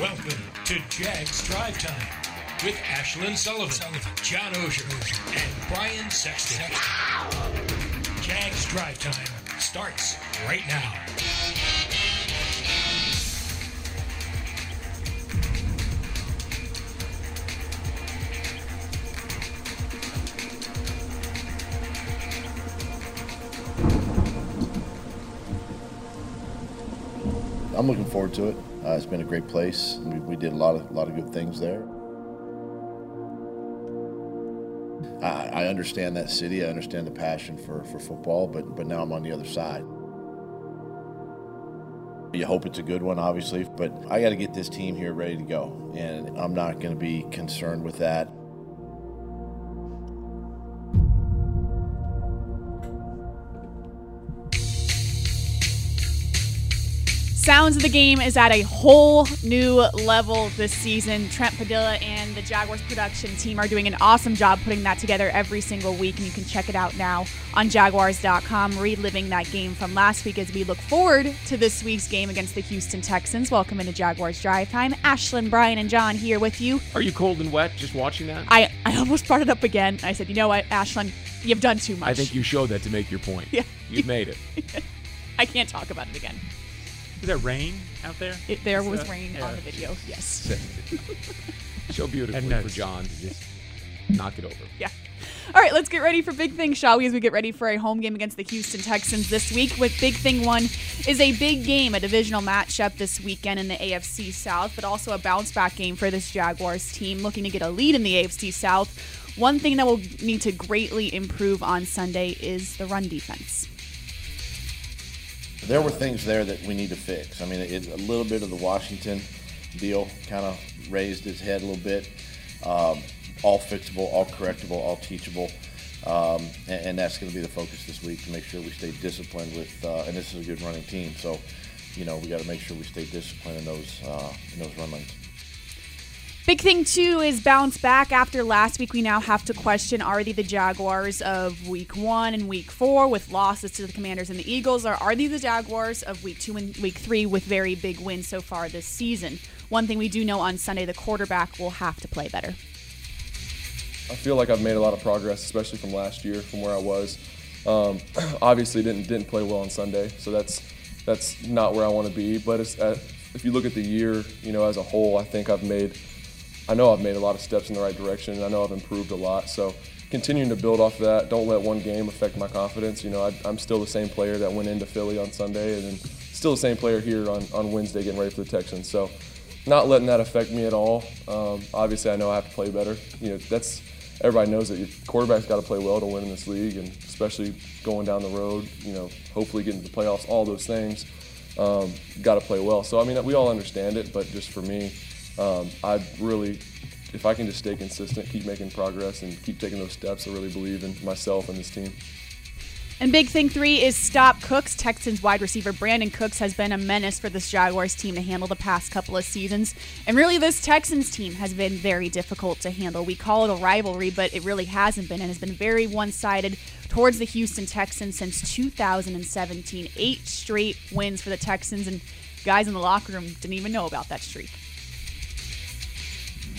Welcome to Jags Drive Time with Ashlyn Sullivan, John Oehser, and Brian Sexton. Jags Drive Time starts right now. I'm looking forward to it. Uh, it's been a great place. We, we did a lot of a lot of good things there. I, I understand that city. I understand the passion for, for football, but but now I'm on the other side. You hope it's a good one, obviously, but I got to get this team here ready to go, and I'm not going to be concerned with that. Sounds of the game is at a whole new level this season. Trent Padilla and the Jaguars production team are doing an awesome job putting that together every single week, and you can check it out now on Jaguars.com, reliving that game from last week as we look forward to this week's game against the Houston Texans. Welcome into Jaguars Drive Time. Ashlyn, Brian, and John here with you. Are you cold and wet just watching that? I, I almost brought it up again. I said, you know what, Ashlyn, you've done too much. I think you showed that to make your point. Yeah. You've made it. I can't talk about it again. Is there rain out there? It, there Is was that- rain yeah. on the video. Yes. so beautifully for. John to just knock it over. Yeah. All right, let's get ready for big things, shall we? As we get ready for a home game against the Houston Texans this week. With big thing one is a big game, a divisional matchup this weekend in the AFC South, but also a bounce back game for this Jaguars team looking to get a lead in the AFC South. One thing that will need to greatly improve on Sunday is the run defense. There were things there that we need to fix. I mean, it, a little bit of the Washington deal kind of raised its head a little bit. Um, all fixable, all correctable, all teachable. Um, and, and that's going to be the focus this week to make sure we stay disciplined with, uh, and this is a good running team. So, you know, we got to make sure we stay disciplined in those, uh, in those run lanes. Big thing too is bounce back after last week. We now have to question: Are they the Jaguars of Week One and Week Four with losses to the Commanders and the Eagles, or are they the Jaguars of Week Two and Week Three with very big wins so far this season? One thing we do know on Sunday: the quarterback will have to play better. I feel like I've made a lot of progress, especially from last year, from where I was. Um, obviously, didn't didn't play well on Sunday, so that's that's not where I want to be. But uh, if you look at the year, you know, as a whole, I think I've made, I know I've made a lot of steps in the right direction, and I know I've improved a lot. So continuing to build off of that, don't let one game affect my confidence. You know, I, I'm still the same player that went into Philly on Sunday, and then still the same player here on, on Wednesday getting ready for the Texans. So not letting that affect me at all. Um, obviously, I know I have to play better. You know, that's everybody knows that your quarterback's got to play well to win in this league, and especially going down the road. You know, hopefully getting to the playoffs, all those things. Um, got to play well. So I mean, we all understand it, but just for me, um, I really, if I can just stay consistent, keep making progress, and keep taking those steps, I really believe in myself and this team. And big thing three is stop Cooks. Texans wide receiver Brandin Cooks has been a menace for this Jaguars team to handle the past couple of seasons. And really, this Texans team has been very difficult to handle. We call it a rivalry, but it really hasn't been and has been very one sided towards the Houston Texans since 2017. Eight straight wins for the Texans, and guys in the locker room didn't even know about that streak.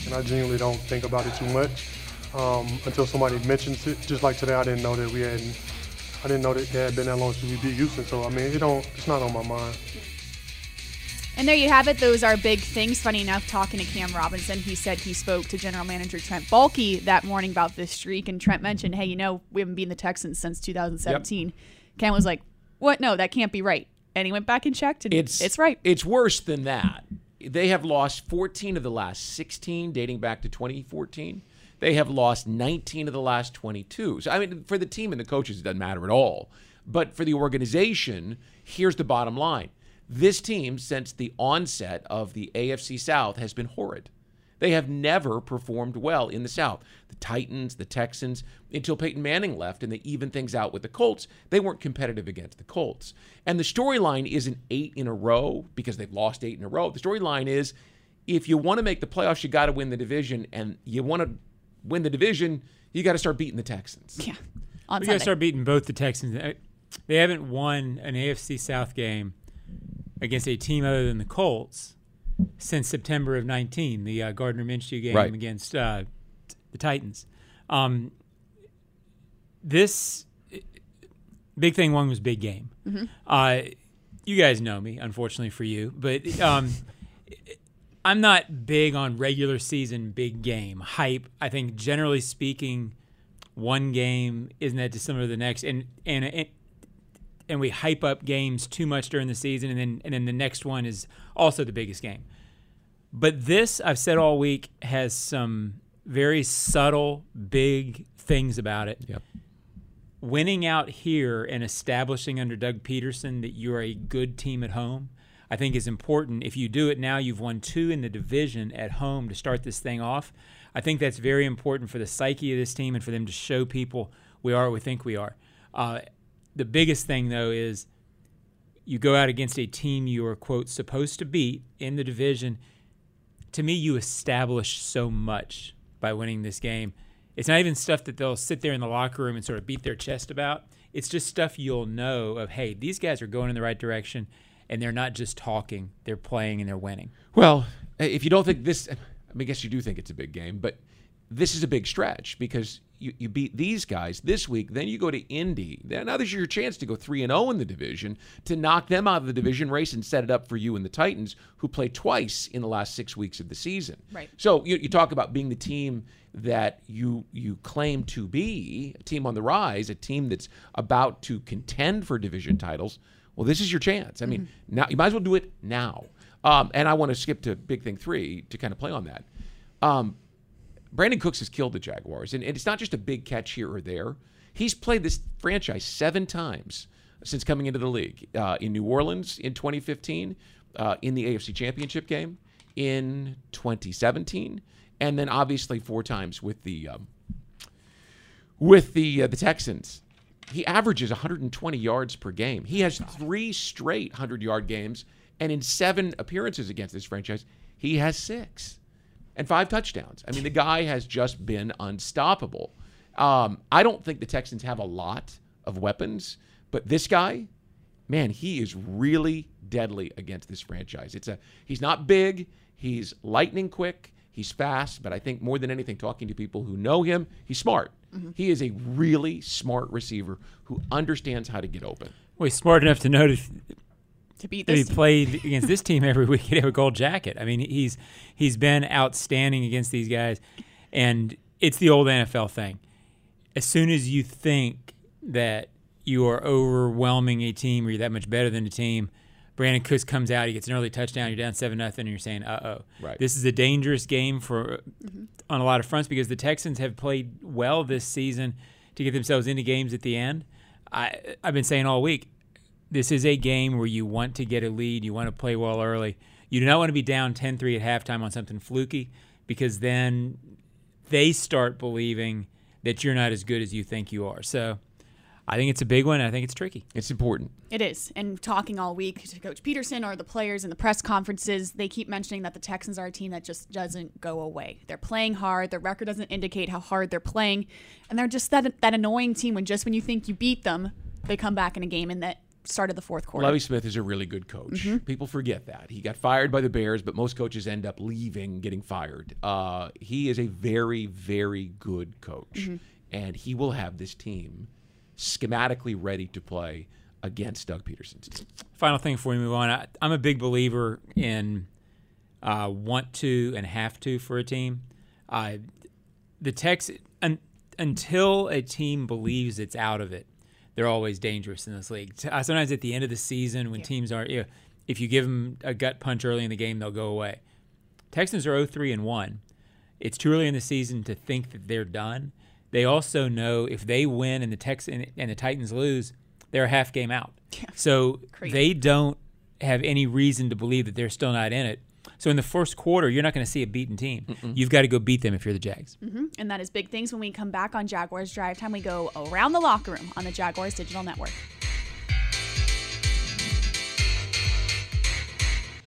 And I genuinely don't think about it too much um, until somebody mentions it. Just like today, I didn't know that we hadn't I didn't know that they had been that long since we beat Houston. So I mean, it don't. It's not on my mind. And there you have it. Those are big things. Funny enough, talking to Cam Robinson, he said he spoke to general manager Trent Baalke that morning about this streak. And Trent mentioned, hey, you know, we haven't beaten the Texans since 2017. Cam was like, what? No, that can't be right. And he went back and checked, and It's it's right. It's worse than that. They have lost 14 of the last 16, dating back to 2014. They have lost 19 of the last 22. So I mean, for the team and the coaches, it doesn't matter at all. But for the organization, here's the bottom line: this team, since the onset of the AFC South, has been horrid. They have never performed well in the South. The Titans, the Texans, until Peyton Manning left and they evened things out with the Colts, they weren't competitive against the Colts. And the storyline isn't eight in a row because they've lost eight in a row. The storyline is if you want to make the playoffs, you got to win the division. And you want to win the division, you got to start beating the Texans. Yeah. On We got to start beating both the Texans. They haven't won an AFC South game against a team other than the Colts since September of 19, the uh, Gardner Minshew game Right. against uh, the Titans. Um, this big thing one was big game. Uh, you guys know me, unfortunately for you, but um, I'm not big on regular season big game hype. I think generally speaking, one game isn't that dissimilar to the next, and and and, and we hype up games too much during the season, and then and then the next one is also the biggest game. But this, I've said all week, has some very subtle, big things about it. Yep. Winning out here and establishing under Doug Pederson that you're a good team at home, I think is important. If you do it now, you've won two in the division at home to start this thing off. I think that's very important for the psyche of this team and for them to show people we are what we think we are. Uh, the biggest thing, though, is you go out against a team you are, quote, supposed to beat in the division. To me, you establish so much by winning this game. It's not even stuff that they'll sit there in the locker room and sort of beat their chest about. It's just stuff you'll know of, hey, these guys are going in the right direction and they're not just talking, they're playing and they're winning. Well, if you don't think this, I, mean, I guess you do think it's a big game, but this is a big stretch because you, you beat these guys this week, then you go to Indy. Then now there's your chance to go three and zero in the division to knock them out of the division race and set it up for you and the Titans, who play twice in the last six weeks of the season. Right. So you, you talk about being the team that you you claim to be, a team on the rise, a team that's about to contend for division titles. Well, this is your chance. I mean, now you might as well do it now. Um, and I want to skip to big thing three to kind of play on that. Um, Brandin Cooks has killed the Jaguars, and, it's not just a big catch here or there. He's played this franchise seven times since coming into the league. Uh, in New Orleans in 2015, uh, in the AFC Championship game in 2017, and then obviously four times with the um, with the uh, the Texans. He averages 120 yards per game. He has three straight 100 yard games, and in seven appearances against this franchise, he has six and five touchdowns. I mean, the guy has just been unstoppable. Um, I don't think the Texans have a lot of weapons, but this guy, man, he is really deadly against this franchise. It's a he's not big, he's lightning quick, he's fast, but I think more than anything, talking to people who know him, he's smart. He is a really smart receiver who understands how to get open. Well, he's smart enough to know to, to beat that he played against this team every week. He'd have a gold jacket. I mean, he's he's been outstanding against these guys, and it's the old NFL thing. As soon as you think that you are overwhelming a team or you're that much better than a team, Brandin Cooks comes out, he gets an early touchdown, you're down seven nothing, and you're saying, "Uh oh." Right. This is a dangerous game for on a lot of fronts because the Texans have played well this season to get themselves into games at the end. I I've been saying all week, this is a game where you want to get a lead, you want to play well early. You do not want to be down 10-3 at halftime on something fluky because then they start believing that you're not as good as you think you are. So I think it's a big one. I think it's tricky. It's important. It is. And talking all week to Coach Pederson or the players in the press conferences, they keep mentioning that the Texans are a team that just doesn't go away. They're playing hard. Their record doesn't indicate how hard they're playing. And they're just that that annoying team when just when you think you beat them, they come back in a game and that start of the fourth quarter. Lovie Smith is a really good coach. People forget that. He got fired by the Bears, but most coaches end up leaving, getting fired. Uh, he is a very, very good coach. And he will have this team schematically ready to play against Doug Pederson's team. Final thing before we move on, I, I'm a big believer in uh, want to and have to for a team. Uh, the Tex un, until a team believes it's out of it, they're always dangerous in this league. Uh, Sometimes at the end of the season, when teams are, you know, if you give them a gut punch early in the game, they'll go away. Texans are 0-3 and one. It's too early in the season to think that they're done. They also know if they win and the Tex and, the Titans lose, they're a half game out. So Crazy. they don't have any reason to believe that they're still not in it. So in the first quarter, you're not going to see a beaten team. You've got to go beat them if you're the Jags. hmm And that is big things when we come back on Jaguars Drive Time. We go around the locker room on the Jaguars Digital Network.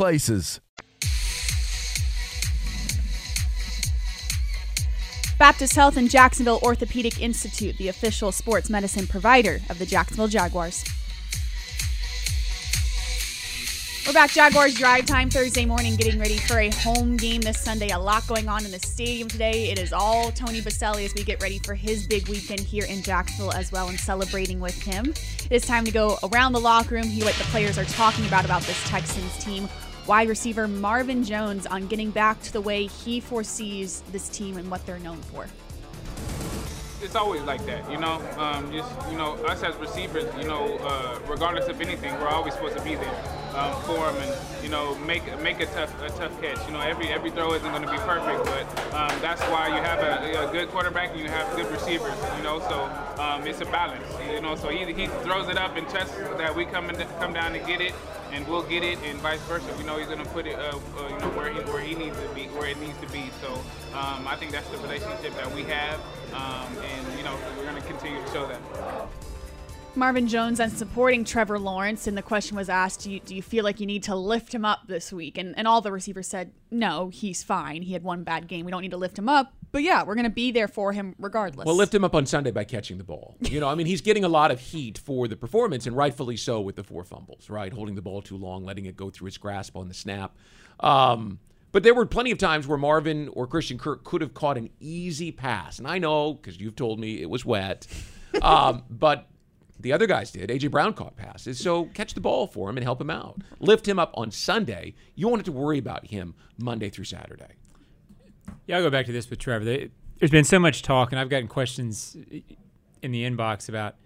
places. Baptist Health and Jacksonville Orthopedic Institute, the official sports medicine provider of the Jacksonville Jaguars. We're back, Jaguars drive time Thursday morning, getting ready for a home game this Sunday. A lot going on in the stadium today. It is all Tony Boselli as we get ready for his big weekend here in Jacksonville as well and celebrating with him. It is time to go around the locker room, hear what the players are talking about about this Texans team. Wide receiver Marvin Jones on getting back to the way he foresees this team and what they're known for. it's always like that, you know. Um, just you know, us as receivers, you know, uh, regardless of anything, we're always supposed to be there um, for them and you know make make a tough a tough catch. You know, every every throw isn't going to be perfect, but um, that's why you have a, a good quarterback and you have good receivers. You know, so um, it's a balance. You know, so he, he throws it up and trusts that we come and come down and get it. And we'll get it, and vice versa. You know, he's going to put it, uh, uh, you know, where he where he needs to be, where it needs to be. So um, I think that's the relationship that we have, um, and you know, we're going to continue to show that. Marvin Jones and supporting Trevor Lawrence, and the question was asked, do you, do you feel like you need to lift him up this week? And, and all the receivers said, no, he's fine. He had one bad game. We don't need to lift him up. But yeah, we're going to be there for him regardless. Well, lift him up on Sunday by catching the ball. You know, I mean, he's getting a lot of heat for the performance, and rightfully so with the four fumbles, right? Holding the ball too long, letting it go through his grasp on the snap. Um, but there were plenty of times where Marvin or Christian Kirk could have caught an easy pass. And I know, because you've told me it was wet. Um, but the other guys did. AJ Brown caught passes. So catch the ball for him and help him out. Lift him up on Sunday. You won't have to worry about him Monday through Saturday. Yeah, I'll go back to this with Trevor. There's been so much talk, and I've gotten questions in the inbox about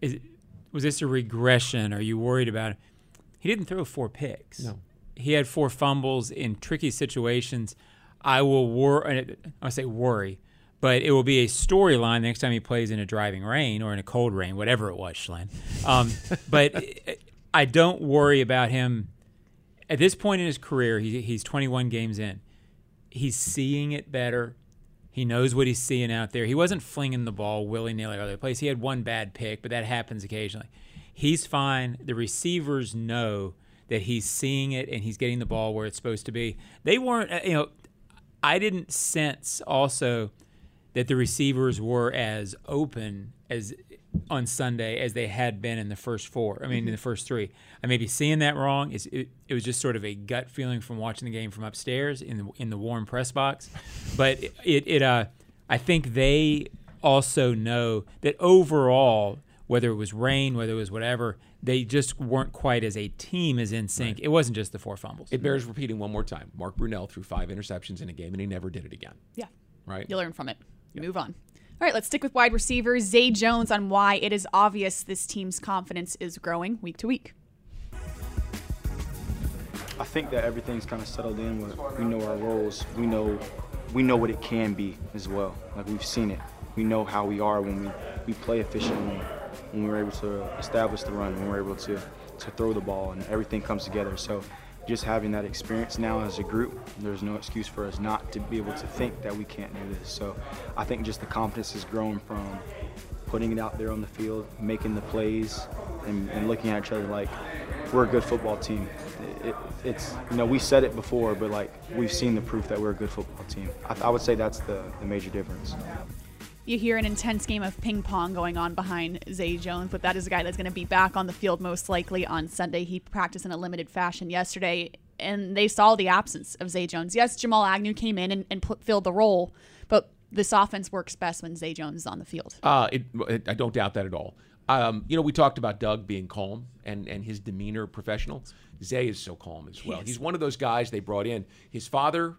is was this a regression? Are you worried about it? He didn't throw four picks. No. He had four fumbles in tricky situations. I will worry. I say worry, but it will be a storyline the next time he plays in a driving rain or in a cold rain, whatever it was, Schlen. Um, but I don't worry about him at this point in his career. He, he's 21 games in. He's seeing it better. He knows what he's seeing out there. He wasn't flinging the ball willy nilly other place. He had one bad pick, but that happens occasionally. He's fine. The receivers know that he's seeing it and he's getting the ball where it's supposed to be. They weren't, uh, you know, I didn't sense also that the receivers were as open as on Sunday as they had been in the first four. I mean, in the first three. I may be seeing that wrong. It, it was just sort of a gut feeling from watching the game from upstairs in the in the warm press box. But it it uh, I think they also know that overall whether it was rain, whether it was whatever, they just weren't quite as a team as in sync. It wasn't just the four fumbles. It bears repeating one more time. Mark Brunell threw five interceptions in a game, and he never did it again. Yeah. Right. You learn from it. You move on. All right, let's stick with wide receivers. Zay Jones on why it is obvious this team's confidence is growing week to week. I think that everything's kind of settled in. Where we know our roles. We know we know what it can be as well. Like we've seen it. We know how we are when we, we play efficiently, when we're able to establish the run, when we're able to, to throw the ball, and everything comes together. So just having that experience now as a group, there's no excuse for us not to be able to think that we can't do this. So I think just the confidence is growing from putting it out there on the field, making the plays, and, and looking at each other like we're a good football team. It, it, it's you know we said it before, but like we've seen the proof that we're a good football team. I, I would say that's the, the major difference. You hear an intense game of ping pong going on behind Zay Jones, but that is a guy that's going to be back on the field most likely on Sunday. He practiced in a limited fashion yesterday, and they saw the absence of Zay Jones. Yes, Jamal Agnew came in and, and put, filled the role, but this offense works best when Zay Jones is on the field. Uh, it, it, I don't doubt that at all. Um, you know, we talked about Doug being calm and, and his demeanor professional. Zay is so calm as well. He's one of those guys they brought in. His father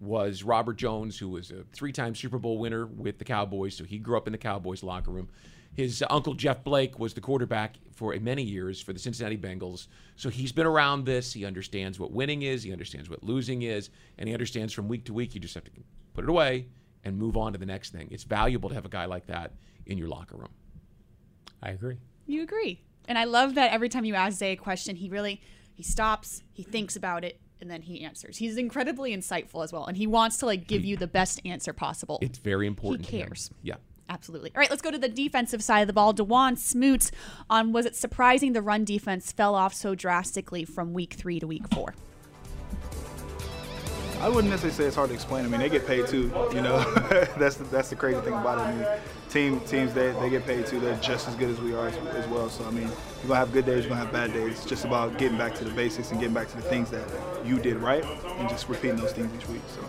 was Robert Jones, who was a three time Super Bowl winner with the Cowboys, so he grew up in the Cowboys locker room. His uncle Jeff Blake was the quarterback for many years for the Cincinnati Bengals. So he's been around this. He understands what winning is, he understands what losing is, and he understands from week to week you just have to put it away and move on to the next thing. It's valuable to have a guy like that in your locker room. I agree. You agree. And I love that every time you ask Zay a question, he really he stops, he thinks about it, and then he answers. He's incredibly insightful as well, and he wants to like give you the best answer possible. It's very important. He cares. Yeah. Absolutely. All right, let's go to the defensive side of the ball. Dawuane Smoot on was it surprising the run defense fell off so drastically from week three to week four? I wouldn't necessarily say it's hard to explain. I mean, they get paid too. You know, that's the, that's the crazy thing about it. I mean, team teams they, they get paid too. They're just as good as we are as, as well. So I mean, you're gonna have good days, you're gonna have bad days. It's just about getting back to the basics and getting back to the things that you did right, and just repeating those things each week. So.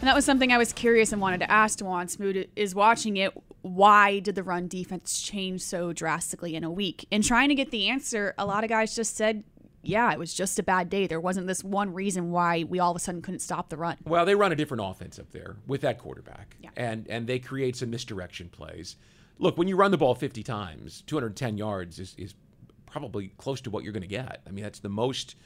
And that was something I was curious and wanted to ask Dawuane Smoot is watching it. Why did the run defense change so drastically in a week? In trying to get the answer, a lot of guys just said yeah, it was just a bad day. There wasn't this one reason why we all of a sudden couldn't stop the run. Well, they run a different offense up there with that quarterback, yeah. and and they create some misdirection plays. Look, when you run the ball 50 times, 210 yards is, is probably close to what you're going to get. I mean, that's the most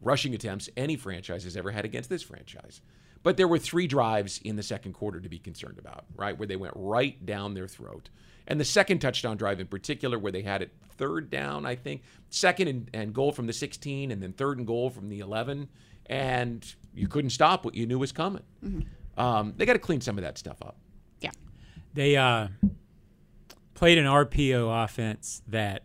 rushing attempts any franchise has ever had against this franchise. But there were three drives in the second quarter to be concerned about, right, where they went right down their throat. And the second touchdown drive in particular, where they had it third down, I think, second and, and goal from the 16, and then third and goal from the 11, and you couldn't stop what you knew was coming. Mm-hmm. Um, they got to clean some of that stuff up. Yeah. They uh, played an RPO offense that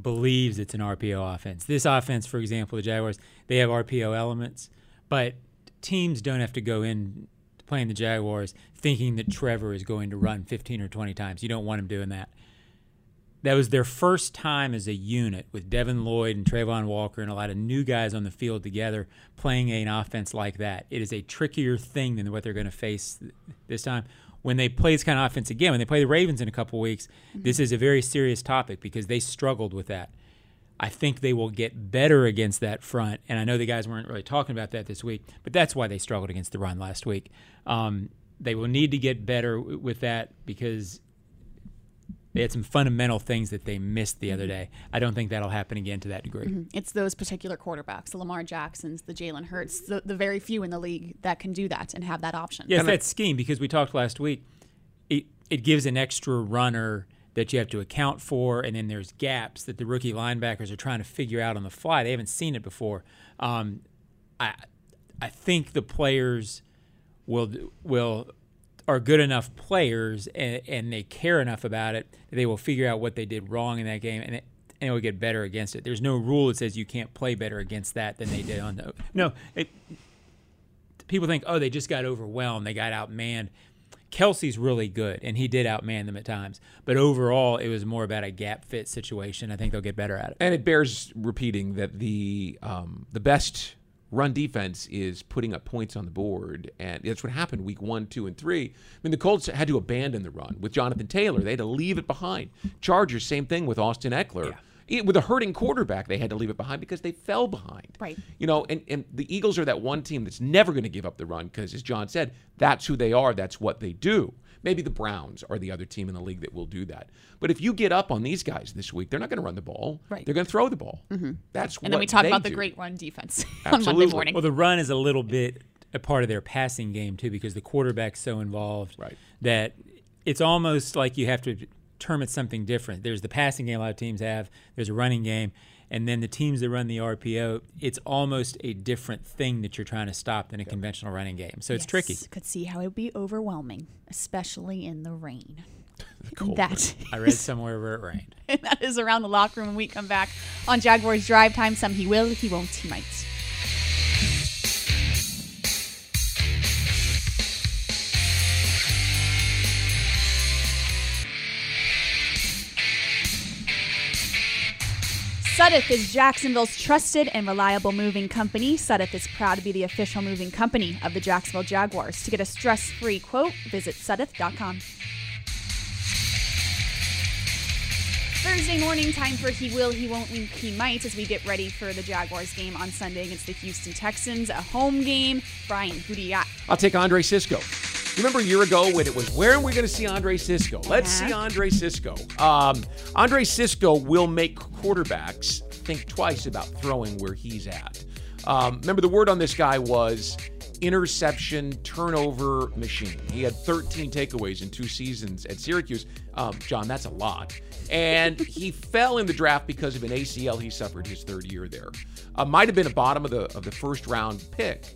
believes it's an RPO offense. This offense, for example, the Jaguars, they have RPO elements, but teams don't have to go in playing the Jaguars thinking that Trevor is going to run 15 or 20 times. You don't want him doing that. That was their first time as a unit with Devin Lloyd and Travon Walker and a lot of new guys on the field together playing an offense like that. It is a trickier thing than what they're going to face this time. When they play this kind of offense again, when they play the Ravens in a couple weeks, mm-hmm. this is a very serious topic because they struggled with that. I think they will get better against that front. And I know the guys weren't really talking about that this week, but that's why they struggled against the run last week. Um, they will need to get better with that because they had some fundamental things that they missed the other day. I don't think that'll happen again to that degree. Mm-hmm. It's those particular quarterbacks, the Lamar Jacksons, the Jalen Hurts, the, the, very few in the league that can do that and have that option. Yes, that scheme because we talked last week. It it gives an extra runner that you have to account for, and then there's gaps that the rookie linebackers are trying to figure out on the fly. They haven't seen it before. Um, I I think the players will will are good enough players and, and they care enough about it that they will figure out what they did wrong in that game and it, and it will get better against it. There's no rule that says you can't play better against that than they did on the no. It, people think oh they just got overwhelmed, they got outmanned. Kelce's really good, and he did outman them at times. But overall, it was more about a gap fit situation. I think they'll get better at it. And it bears repeating that the um, the best run defense is putting up points on the board, and that's what happened week one, two, and three. I mean, the Colts had to abandon the run with Jonathan Taylor; they had to leave it behind. Chargers, same thing with Austin Ekeler. It- with a hurting quarterback, they had to leave it behind because they fell behind. Right. You know, and, and the Eagles are that one team that's never going to give up the run because, as John said, that's who they are. That's what they do. Maybe the Browns are the other team in the league that will do that. But if you get up on these guys this week, they're not going to run the ball. Right. They're going to throw the ball. Mhm. That's And then we talk they about the great run defense on Monday morning. Well, the run is a little bit a part of their passing game too, because the quarterback's so involved right. that it's almost like you have to term it something different. There's the passing game a lot of teams have. There's a running game, and then the teams that run the RPO, it's almost a different thing that you're trying to stop than a conventional running game. So it's tricky. Yes, Could see how it would be overwhelming, especially in the rain. cold that I read somewhere where it rained. and that is around the locker room when we come back on Jaguars Drive Time. Some he will, he won't, he might. Suddeth is Jacksonville's trusted and reliable moving company. Suddeth is proud to be the official moving company of the Jacksonville Jaguars. To get a stress-free quote, visit suddeth.com. Thursday morning, time for He Will, He Won't, He Might as we get ready for the Jaguars game on Sunday against the Houston Texans, a home game. Brian, who do you got? I'll take Andre Cisco. Remember a year ago when it was, where are we going to see Andre Cisco? Let's Yeah. see Andre Cisco. Um, Andre Cisco will make quarterbacks think twice about throwing where he's at. Um, remember, the word on this guy was interception turnover machine. He had 13 takeaways in two seasons at Syracuse. Um, John, that's a lot. And he fell in the draft because of an ACL he suffered his third year there. Uh, might have been a bottom of the of the first round pick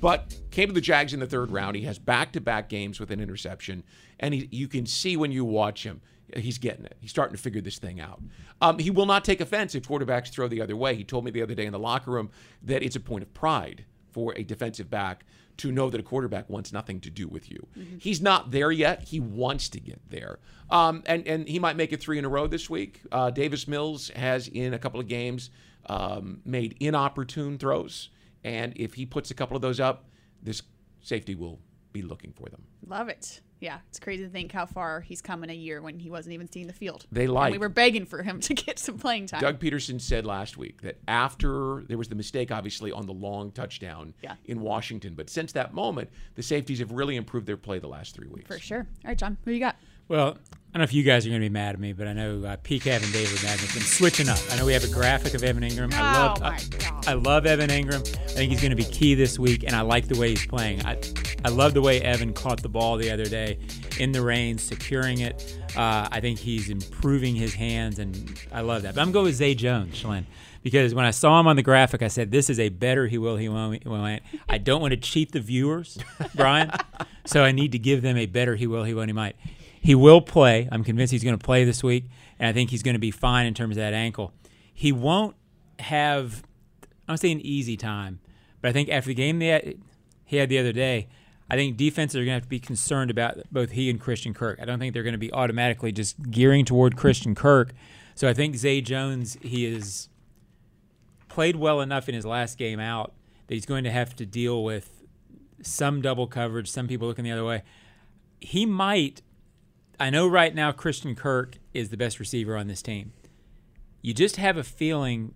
but came to the Jags in the third round. He has back-to-back games with an interception, and he, you can see when you watch him, he's getting it. He's starting to figure this thing out. Um, he will not take offense if quarterbacks throw the other way. He told me the other day in the locker room that it's a point of pride for a defensive back to know that a quarterback wants nothing to do with you. He's not there yet. He wants to get there. Um, and, and he might make it three in a row this week. Uh, Davis Mills has, in a couple of games, um, made inopportune throws. And if he puts a couple of those up, this safety will be looking for them. Love it. Yeah, it's crazy to think how far he's come in a year when he wasn't even seeing the field. They And like- we were begging for him to get some playing time. Doug Pederson said last week that after there was the mistake, obviously, on the long touchdown Yeah. in Washington, but since that moment, the safeties have really improved their play the last three weeks. For sure. All right, John, who you got? Well, I don't know if you guys are going to be mad at me, but I know uh, PCAV and David Madden have been switching up. I know we have a graphic of Evan Engram. I Oh, love, my I, I love Evan Engram. I think he's going to be key this week, and I like the way he's playing. I, I love the way Evan caught the ball the other day in the rain, securing it. Uh, I think he's improving his hands, and I love that. But I'm going with Zay Jones, Shalyn, because when I saw him on the graphic, I said, "This is a better he will, he won't." He won't. I don't want to cheat the viewers, Brian, so I need to give them a better he will, he won't, he might. He will play. I'm convinced he's going to play this week, and I think he's going to be fine in terms of that ankle. He won't have, I'm say an easy time, but I think after the game that he had the other day, I think defenses are going to have to be concerned about both he and Christian Kirk. I don't think they're going to be automatically just gearing toward Christian Kirk. So I think Zay Jones, he is played well enough in his last game out that he's going to have to deal with some double coverage, some people looking the other way. He might I know right now Christian Kirk is the best receiver on this team. You just have a feeling.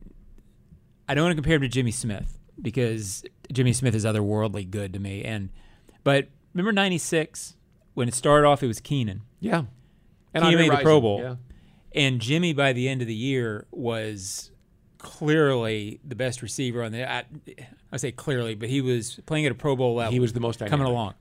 I don't want to compare him to Jimmy Smith because Jimmy Smith is otherworldly good to me. And but remember '96 when it started off, it was Keenan. Yeah. And Keenan made the Pro Bowl. yeah. And Jimmy, by the end of the year, was clearly the best receiver on the. I, I say clearly, but he was playing at a Pro Bowl level. He was the most coming along.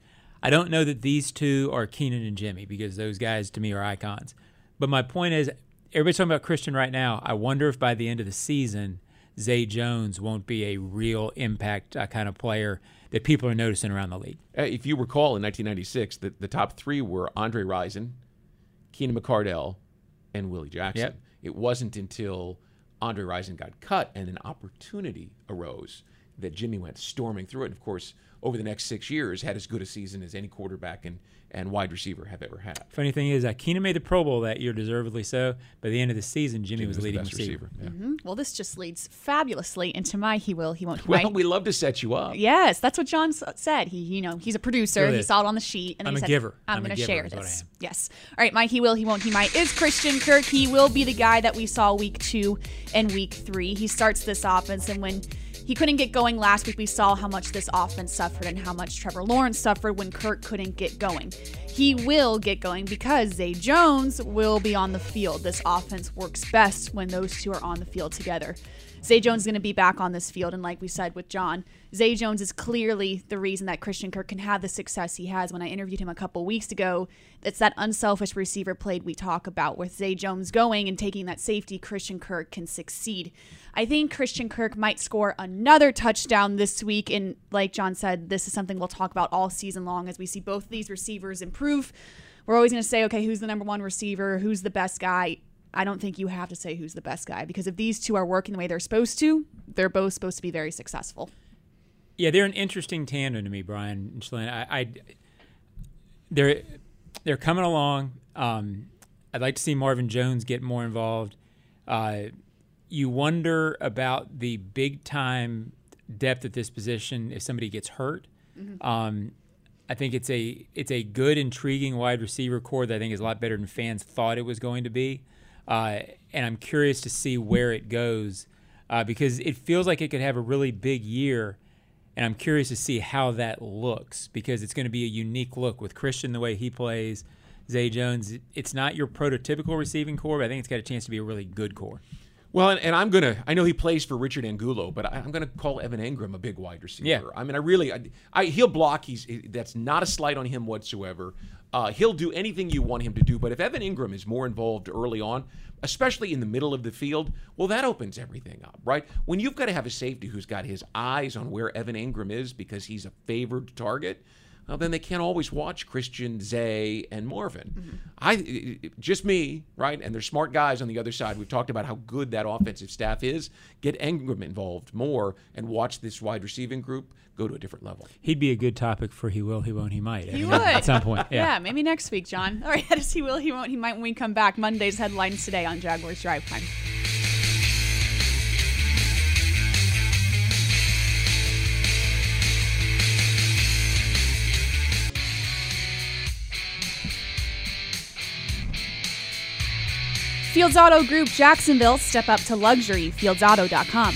I don't know that these two are Keenan and Jimmy because those guys to me are icons. But my point is, everybody's talking about Christian right now. I wonder if by the end of the season, Zay Jones won't be a real impact uh, kind of player that people are noticing around the league. Uh, if you recall, in 1996, the, the top three were Andre Rison, Keenan McCardell, and Willie Jackson. Yep. It wasn't until Andre Rison got cut and an opportunity arose that Jimmy went storming through it. And of course, over the next six years, had as good a season as any quarterback and, and wide receiver have ever had. Funny thing is, uh, Keenan made the Pro Bowl that year, deservedly so. By the end of the season, Jimmy, Jimmy was was the leading best receiver. receiver, Mhm. Well, this just leads fabulously into my he will, he won't, he Well, might. we love to set you up. Yes, that's what John said. He, you know, he's a producer. He saw it on the sheet, and then I'm he a said, giver. "I'm, I'm going to share is what I this." Yes. All right, my he will, he won't, he might is Christian Kirk. He will be the guy that we saw week two and week three. He starts this offense, and when he couldn't get going last week, we saw how much this offense suffered and how much Trevor Lawrence suffered when Kirk couldn't get going. He will get going because Zay Jones will be on the field. This offense works best when those two are on the field together. Zay Jones is going to be back on this field. And like we said with John, Zay Jones is clearly the reason that Christian Kirk can have the success he has. When I interviewed him a couple weeks ago, it's that unselfish receiver play we talk about with Zay Jones going and taking that safety, Christian Kirk can succeed. I think Christian Kirk might score another touchdown this week. And like John said, this is something we'll talk about all season long as we see both of these receivers improve. We're always going to say, okay, who's the number one receiver? Who's the best guy? I don't think you have to say who's the best guy because if these two are working the way they're supposed to, they're both supposed to be very successful. Yeah, they're an interesting tandem to me, Brian and Shalane. I, I they're they're coming along. Um, I'd like to see Marvin Jones get more involved. Uh, you wonder about the big time depth at this position if somebody gets hurt. Mhm. Um, I think it's a it's a good, intriguing wide receiver corps that I think is a lot better than fans thought it was going to be, uh, and I'm curious to see where it goes uh, because it feels like it could have a really big year, and I'm curious to see how that looks because it's going to be a unique look with Christian the way he plays, Zay Jones. It's not your prototypical receiving corps, but I think it's got a chance to be a really good corps. Well, and, and I'm gonna. I know he plays for Richard Angulo, but I, I'm gonna call Evan Engram a big wide receiver. Yeah. I mean, I really, I, I he'll block. He's that's not a slight on him whatsoever. Uh, he'll do anything you want him to do. But if Evan Engram is more involved early on, especially in the middle of the field, well, that opens everything up, right? When you've got to have a safety who's got his eyes on where Evan Engram is because he's a favored target. Well, then they can't always watch Christian, Zay, and Marvin. Mm-hmm. I just me, right? And there's smart guys on the other side. We've talked about how good that offensive staff is. Get Engram involved more and watch this wide receiving group go to a different level. He'd be a good topic for he will, he won't, he might. He at- would. at some point. Yeah. maybe next week, John. All right, he will, he won't, he might when we come back. Monday's headlines today on Jaguars Drive Time. Fields Auto Group Jacksonville, step up to luxury, fieldsauto.com.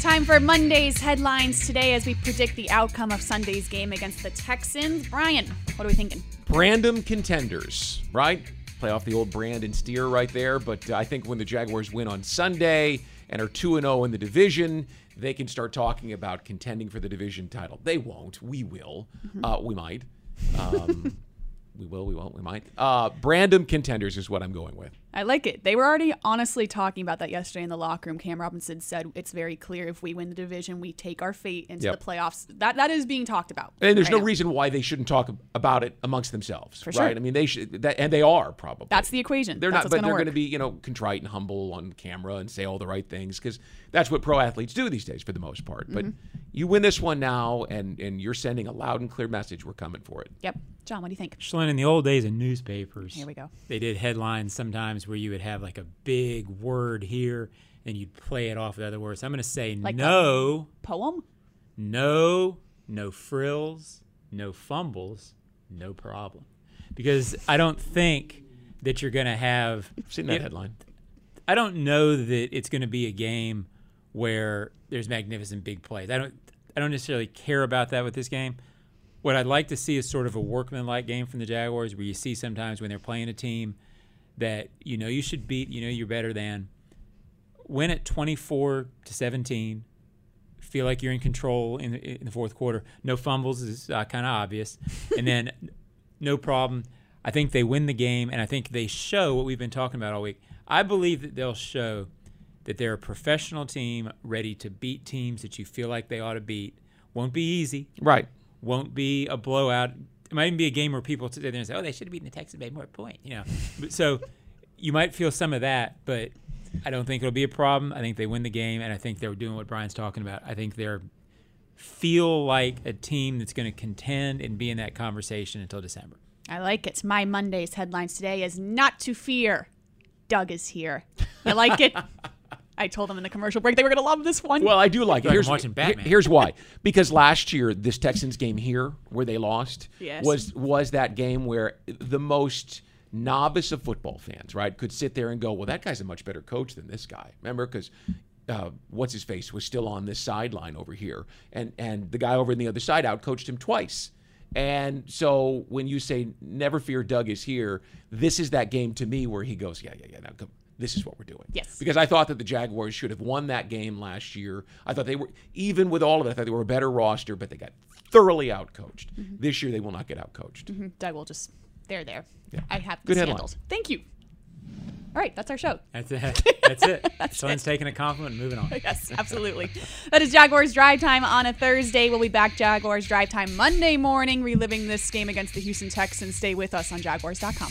Time for Monday's headlines today as we predict the outcome of Sunday's game against the Texans. Brian, what are we thinking? Brandon contenders, right? Play off the old brand and Steer right there. But uh, I think when the Jaguars win on Sunday and are 2 0 in the division, they can start talking about contending for the division title. They won't. We will. Mhm. Uh, we might. Um, we will. We won't. We might. Uh, Brandon contenders is what I'm going with. I like it. They were already honestly talking about that yesterday in the locker room. Cam Robinson said it's very clear if we win the division, we take our fate into Yep. the playoffs. That that is being talked about. And there's right no now. reason why they shouldn't talk about it amongst themselves, For right? sure. I mean, they should, that, and they are probably. That's the equation. They're That's not, what's but gonna they're going to be, you know, contrite and humble on camera and say all the right things because that's what pro athletes do these days for the most part. But Mhm. you win this one now, and and you're sending a loud and clear message. We're coming for it. Yep. John, what do you think? Shalane, in the old days in newspapers, Here we go. They did headlines sometimes where you would have like a big word here, and you'd play it off with other words. I'm going to say Like no, Poem? no, no frills, no fumbles, no problem, because I don't think that you're going to have. Seen that it- headline. I don't know that it's going to be a game where there's magnificent big plays. I don't. I don't necessarily care about that with this game. What I'd like to see is sort of a workmanlike game from the Jaguars, where you see sometimes when they're playing a team that you know you should beat, you know you're better than, win at 24 to 17. Feel like you're in control in the, in the fourth quarter. No fumbles is uh, kind of obvious, and then no problem. I think they win the game, and I think they show what we've been talking about all week. I believe that they'll show that they're a professional team ready to beat teams that you feel like they ought to beat. Won't be easy. Right. Won't be a blowout. It might even be a game where people sit there and say, "Oh, they should have beaten the Texans by more point." You know, so you might feel some of that, but I don't think it'll be a problem. I think they win the game, and I think they're doing what Brian's talking about. I think they're feel like a team that's going to contend and be in that conversation until December. I like it. My Monday's headlines today is not to fear. Doug is here. You like it? I told them in the commercial break they were going to love this one. Well, I do like it. Like Here's, watching Batman. here's why. Because last year, this Texans game here, where they lost, Yes. was was that game where the most novice of football fans, right, could sit there and go, "Well, that guy's a much better coach than this guy." Remember, because uh, what's his face was still on this sideline over here, and and the guy over on the other side out coached him twice. And so when you say "Never fear, Doug is here," this is that game to me where he goes, "Yeah, yeah, yeah." Now come. This is what we're doing. Yes. Because I thought that the Jaguars should have won that game last year. I thought they were, even with all of it, I thought they were a better roster, but they got thoroughly outcoached. Mm-hmm. This year, they will not get outcoached. Mhm. Doug will just, they're there. Yeah. I have Good this headline. handled. Thank you. All right, that's our show. That's it. That's it. Someone's taking a compliment and moving on. yes, absolutely. That is Jaguars Drive Time on a Thursday. We'll be back Jaguars Drive Time Monday morning, reliving this game against the Houston Texans. Stay with us on Jaguars.com.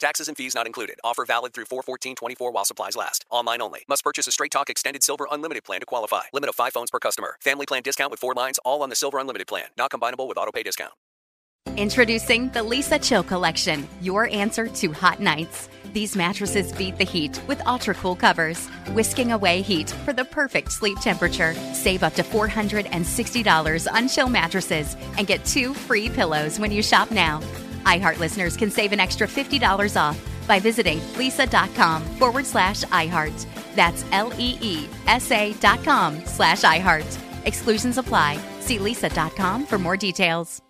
Taxes and fees not included. Offer valid through 41424 while supplies last. Online only. Must purchase a Straight Talk Extended Silver Unlimited plan to qualify. Limit of 5 phones per customer. Family plan discount with 4 lines all on the Silver Unlimited plan. Not combinable with auto pay discount. Introducing the Leesa Chill Collection, your answer to hot nights. These mattresses beat the heat with ultra cool covers, whisking away heat for the perfect sleep temperature. Save up to $460 on chill mattresses and get two free pillows when you shop now. iHeart listeners can save an extra $50 off by visiting leesa.com forward slash iHeart. That's L E E S A dot com slash iHeart. Exclusions apply. See leesa.com for more details.